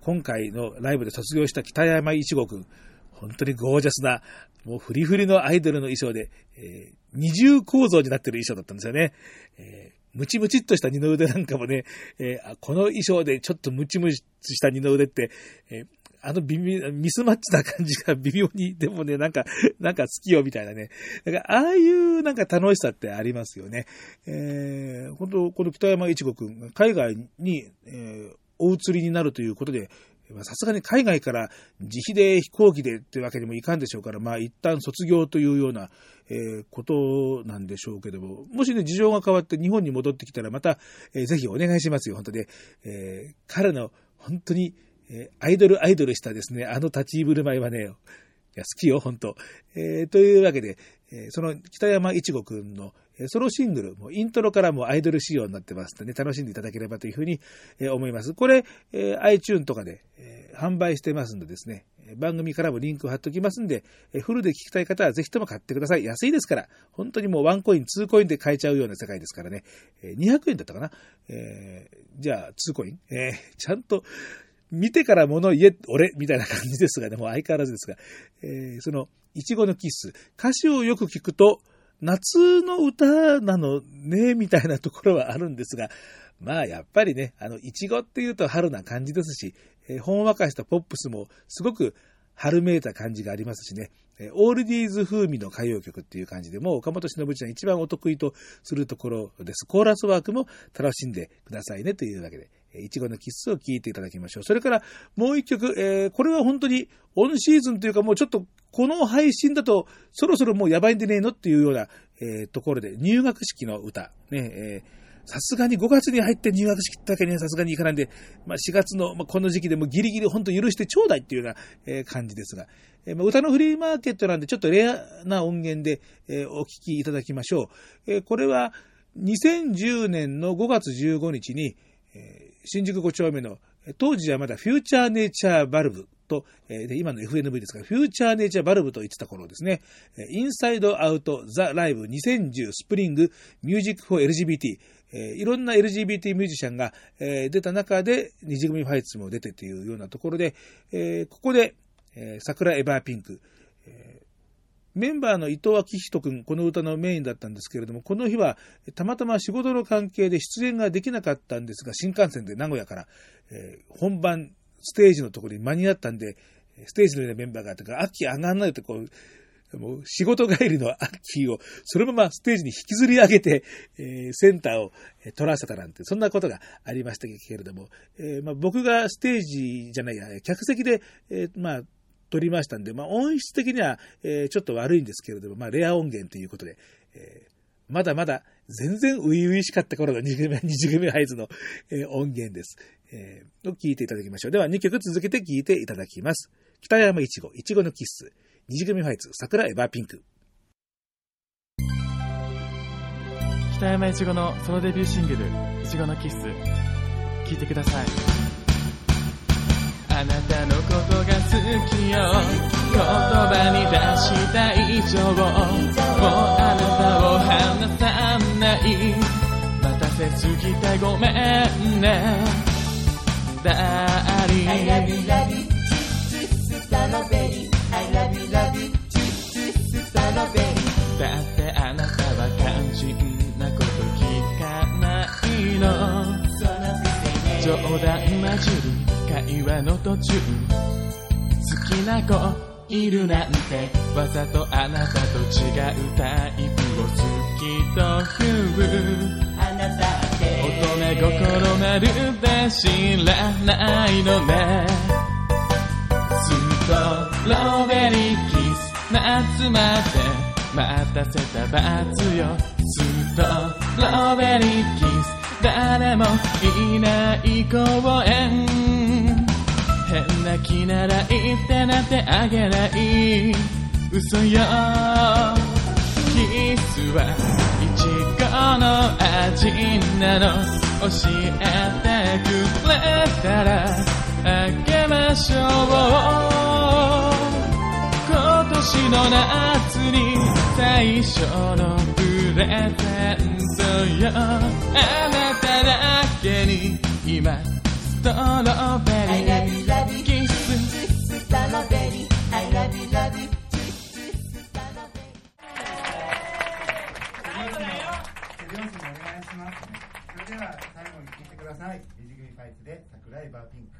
今回のライブで卒業した北山一護君、本当にゴージャスな、もうフリフリのアイドルの衣装で、えー二重構造になってる衣装だったんですよね。えームチムチっとした二の腕なんかもね、えーこの衣装でちょっとムチムチした二の腕って、えーあの微妙、ミスマッチな感じが微妙に、でもね、なんか、なんか好きよみたいなね。だから、ああいうなんか楽しさってありますよね。えー、本当この北山一護くん、海外に、えーお移りになるということで、さすがに海外から自費で飛行機でってわけにもいかんでしょうから、まあ一旦卒業というような、えーことなんでしょうけども、もしね、事情が変わって日本に戻ってきたらまた、えーぜひお願いしますよ、本当で。えー彼の本当に、えアイドルアイドルしたですね、あの立ち居振る舞いはね、いや、好きよ、本当。えというわけで、えその北山一護くんの、ソロシングル、もイントロからもアイドル仕様になってますので、ね、楽しんでいただければというふうに、思います。これ、えー iTune とかで、えー販売してますんでですね、番組からもリンクを貼っておきますんで、えーフルで聞きたい方はぜひとも買ってください。安いですから、本当にもうワンコイン、ツーコインで買えちゃうような世界ですからね、えー200円だったかな。えーじゃあ、ツーコイン、えーちゃんと、見てから物言え、俺、みたいな感じですがね、もう相変わらずですが、えーその、いちごのキッス、歌詞をよく聞くと、夏の歌なのね、みたいなところはあるんですが、まあ、やっぱりね、あの、いちごっていうと春な感じですし、えーほんわかしたポップスもすごく春めいた感じがありますしね、えーオールディーズ風味の歌謡曲っていう感じで、もう岡本忍ちゃん一番お得意とするところです。コーラスワークも楽しんでくださいねというわけで、えーいちごのキッスを聴いていただきましょう。それからもう一曲、えーこれは本当にオンシーズンというかもうちょっとこの配信だとそろそろもうやばいんでねえのっていうような、えーところで入学式の歌、ね、えさすがに5月に入って入学式ってわけにはさすがにいかないんで、まあ、4月の、まあ、この時期でもギリギリ本当許してちょうだいっていうような、えー感じですが、えーまあ歌のフリーマーケットなんでちょっとレアな音源で、えーお聴きいただきましょう。えこれは2010年の5月15日に、え新宿5丁目の、当時はまだフューチャーネイチャーバルブ。と、えーで今の FNV ですから、フューチャーネイチャーバルブと言ってた頃ですね、えインサイドアウトザライブ2010スプリングミュージックフォー LGBT、えーいろんな LGBT ミュージシャンが、えー出た中で、二次組ファイツも出てというようなところで、えーここで、えー桜エバーピンク、えーメンバーの伊藤明人君、この歌のメインだったんですけれども、この日はたまたま仕事の関係で出演ができなかったんですが、新幹線で名古屋から、えー本番ステージのところに間に合ったんで、ステージのようなメンバーがあってから、アッキー上がんないとこう、もう仕事帰りのアッキーをそのままステージに引きずり上げて、えーセンターを取らせたなんて、そんなことがありましたけれども、えーまあ、僕がステージじゃないや、客席で、えーまあ、撮りましたんで、まあ、音質的には、えちょっと悪いんですけれども、まあ、レア音源ということで、えまだまだ全然初々しかった頃の二次組、二次組ハイズの、え音源です。えーを聞いていただきましょう。では2曲続けて聞いていただきます。北山いちご、いちごのキッス、二次組ファイツ、桜エバーピンク。北山いちごのソロデビューシングル「いちごのキッス」聴いてくださいあなたのことが好きよ言葉に出した以上もうあなたを離さない待たせすぎてごめんねダーリン I love you, love you, strawberry. I love you, love you, strawberry. だってあなたは肝心なこと聞かないの。そのくせ冗談交じり会話の途中。好きな子いるなんて。わざとあなたと違うタイプを好きと言う。あなた乙女心まるで知らないのね。ストローベリーキス。夏まで待たせた罰よ。ストローベリーキス。誰もいない公園。変な気なら言ってなってあげない。嘘よ。キスはちごの味なの教えてくれたらあげましょう。今年の夏に最初のプレゼントよ。あなただけに今ストロベリー。では最後に聴いてください。リジグリファイツで桜井バーピンク。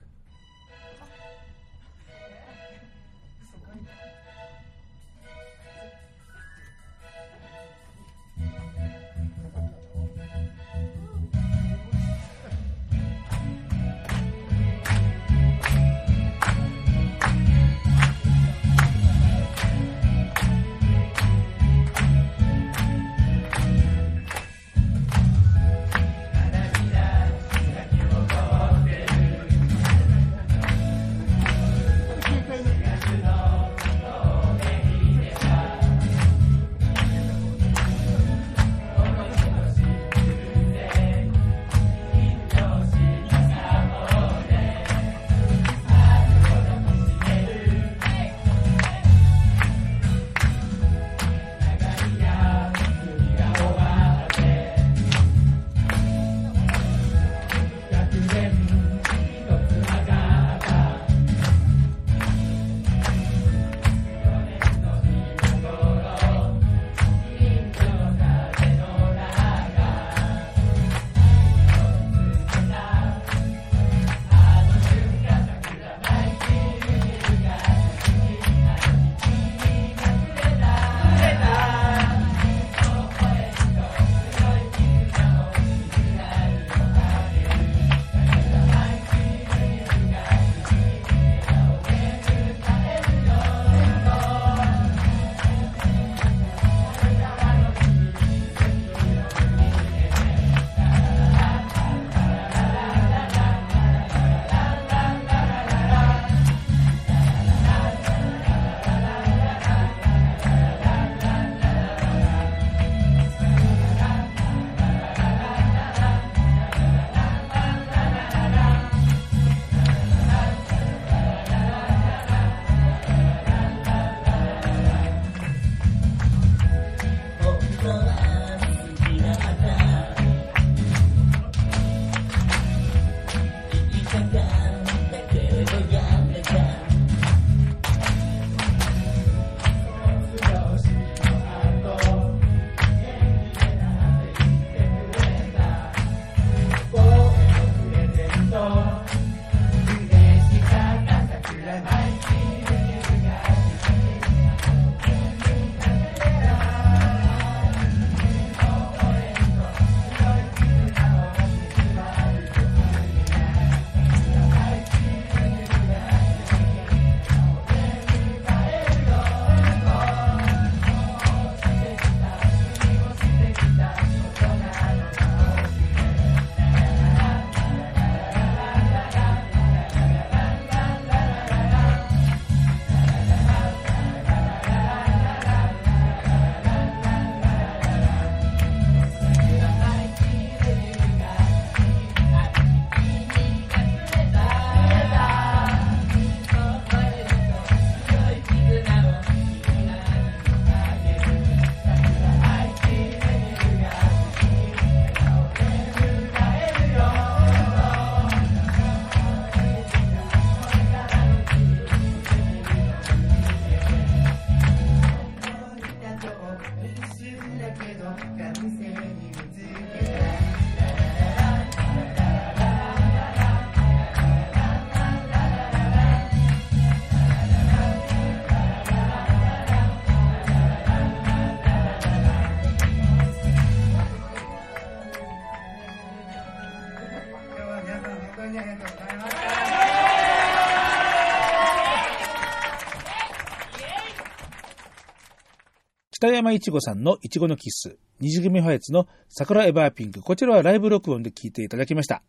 北山いちごさんのいちごのキッス、二次組ファイツの桜エバーピンク、こちらはライブ録音で聴いていただきました。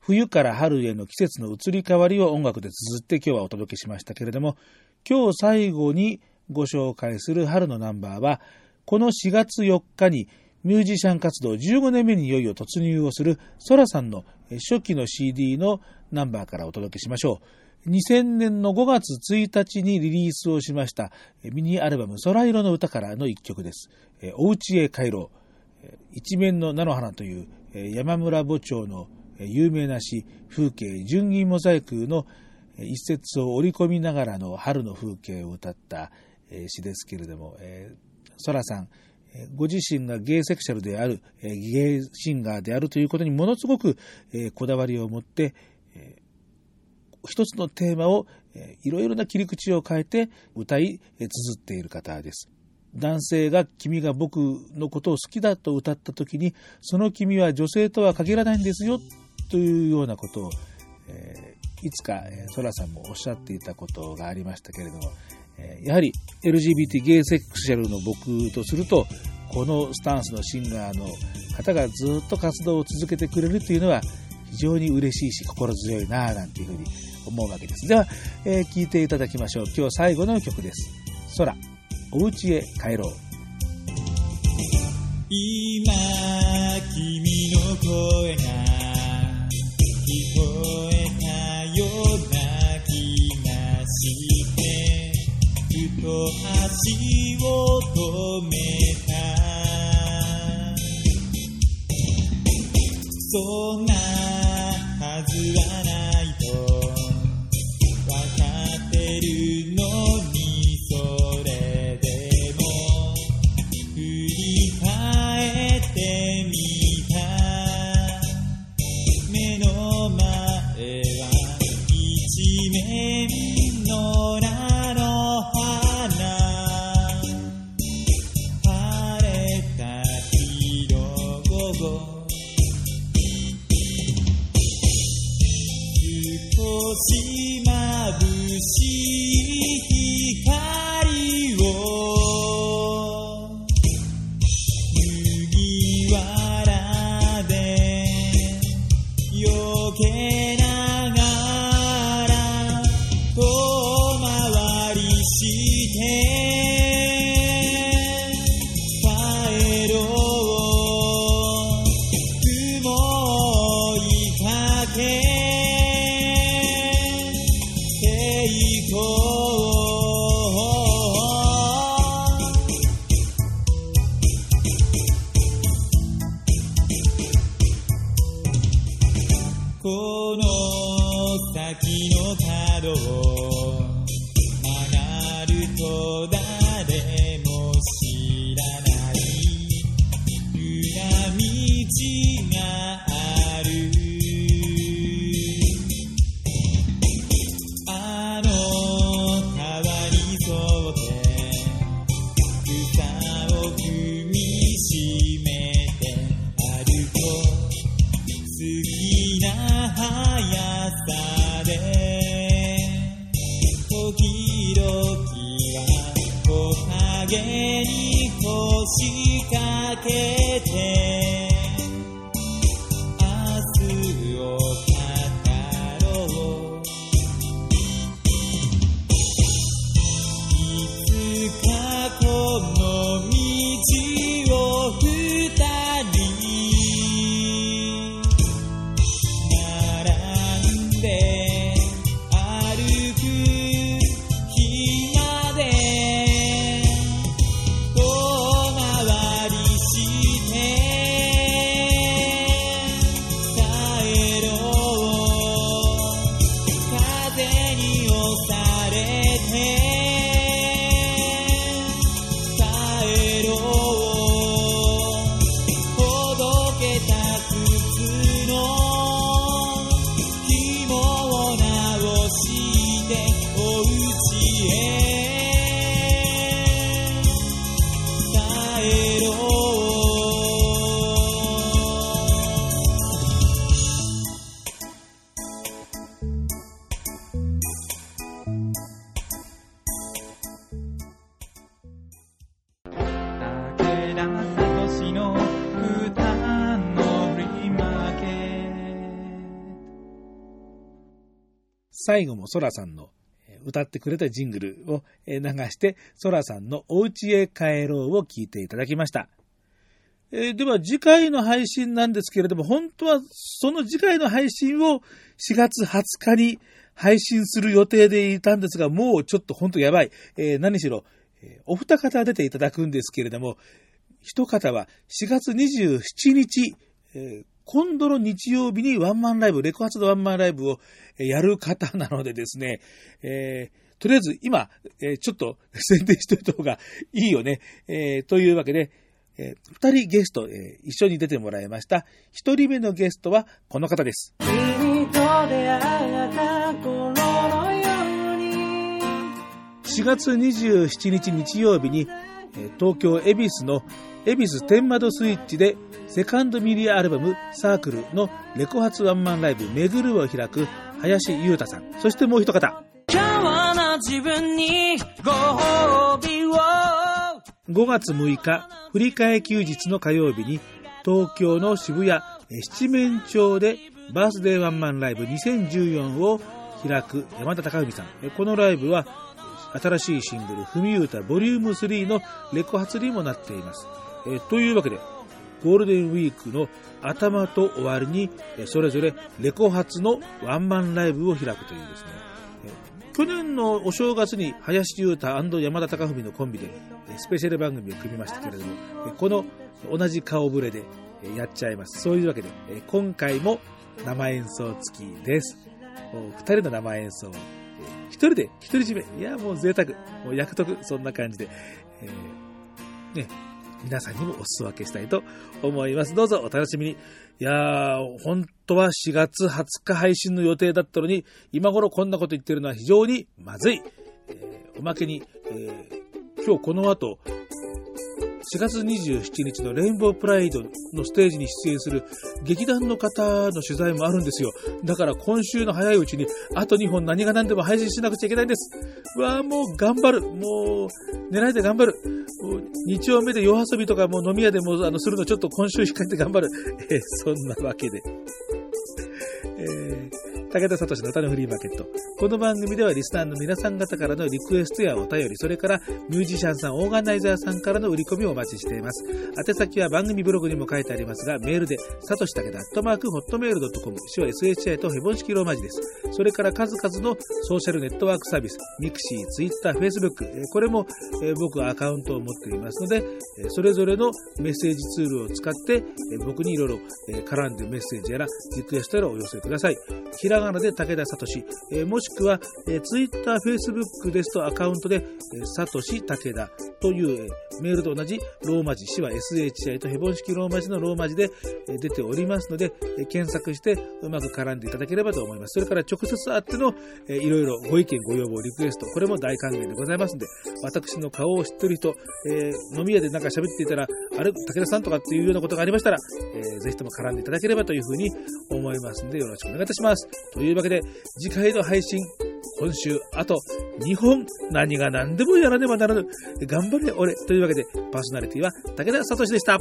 冬から春への季節の移り変わりを音楽で綴って今日はお届けしましたけれども、今日最後にご紹介する春のナンバーは、この4月4日にミュージシャン活動15年目にいよいよ突入をするソラさんの初期の CD のナンバーからお届けしましょう。2000年の5月1日にリリースをしましたミニアルバム空色の歌からの一曲です。お家へ帰ろう。一面の菜の花という山村墓長の有名な詩、風景純銀モザイクの一節を織り込みながらの春の風景を歌った詩ですけれども、ソラさん、ご自身がゲイセクシャルである、ゲイシンガーであるということにものすごくこだわりを持って、一つのテーマをいろいろな切り口を変えて歌い、綴っている方です。男性が君が僕のことを好きだと歌った時に、その君は女性とは限らないんですよというようなことを、えー、いつか、ソラさんもおっしゃっていたことがありましたけれども、やはり LGBT ゲイセクシャルの僕とすると、このスタンスのシンガーの方がずっと活動を続けてくれるというのは非常に嬉しいし心強いなぁなんていうふうに思うわけです。では、えー、聞いていただきましょう。今日最後の曲です。空、お家へ帰ろう。今、君の声が聞こえたような気がして、ふと足を止めた。そんなはずはないと分かってる。ちへ帰ろう武田聡の歌のりけ。最後もそさんの「歌ってくれたジングルを流して、ソラさんのお家へ帰ろうを聞いていただきました。えーでは次回の配信なんですけれども、本当はその次回の配信を4月20日に配信する予定でいたんですが、もうちょっと本当やばい。えー何しろ、えーお二方出ていただくんですけれども、一方は4月27日、えー今度の日曜日にワンマンライブ、レコ発のワンマンライブをえーやる方なのでですね、えーとりあえず今、えーちょっと 宣伝しておいた方がいいよね。えーというわけで、えー二人ゲスト、えー一緒に出てもらいました。一人目のゲストはこの方です。君と出会った頃のように4月27日日曜日に、えー東京恵比寿の恵比寿天窓スイッチでセカンドミリアアルバムサークルのレコ発ワンマンライブめぐるを開く林優太さん。そしてもう一方。今日の自分にご褒美を5月6日、振り替え休日の火曜日に、東京の渋谷、え七面町でバースデーワンマンライブ2014を開く山田孝文さん。えこのライブは、新しいシングル、ふみゆうたボリューム3のレコ発にもなっています。えというわけで、ゴールデンウィークの頭と終わりに、それぞれレコ発のワンマンライブを開くというですね、去年のお正月に林優太山田貴文のコンビでスペシャル番組を組みましたけれども、この同じ顔ぶれでやっちゃいます。そういうわけで、今回も生演奏付きです。お二人の生演奏、一人で独り占め。いや、もう贅沢。もう役得。そんな感じで、えーね、皆さんにもお裾分けしたいと思います。どうぞお楽しみに。いやー、本当は4月20日配信の予定だったのに、今頃こんなこと言ってるのは非常にまずい。えーおまけに、えー今日この後、4月27日のレインボープライドのステージに出演する劇団の方の取材もあるんですよ。だから今週の早いうちにあと2本何が何でも配信しなくちゃいけないんです。わーもう頑張る。もう狙いで頑張る。もう日曜目で夜遊びとかもう飲み屋でもあのするのちょっと今週控えて頑張る。えーそんなわけで。えー武田聡の歌のフリーマーケット。この番組ではリスナーの皆さん方からのリクエストやお便り、それからミュージシャンさん、オーガナイザーさんからの売り込みをお待ちしています。宛先は番組ブログにも書いてありますが、メールで、さとし武田、アットマーク、ホットメールドットコム、シは SHI とヘボン式ローマ字です。それから数々のソーシャルネットワークサービス、ミクシー、ツイッター、フェイスブック、これも、僕はアカウントを持っていますので、それぞれのメッセージツールを使って、僕にいろいろ絡んでメッセージやらリクエストやらお寄せください。ひらがなで武田聡、えーもしくは、えー、ツイッター、フェイスブックですとアカウントで、えー、サトシ武田という、えーメールと同じローマ字、死は SHI とヘボン式ローマ字のローマ字で、えー出ておりますので、えー検索してうまく絡んでいただければと思います。それから直接会っての、えーいろいろご意見、ご要望、リクエスト、これも大歓迎でございますので、私の顔を知ってる人、えー飲み屋でなんか喋っていたら、あれ、武田さんとかっていうようなことがありましたら、えーぜひとも絡んでいただければというふうに思いますので、よろしくお願いいたします。というわけで、次回の配信、今週、あと2本、何が何でもやらねばならぬ。頑張れ、俺。というわけで、パーソナリティは武田聡でした。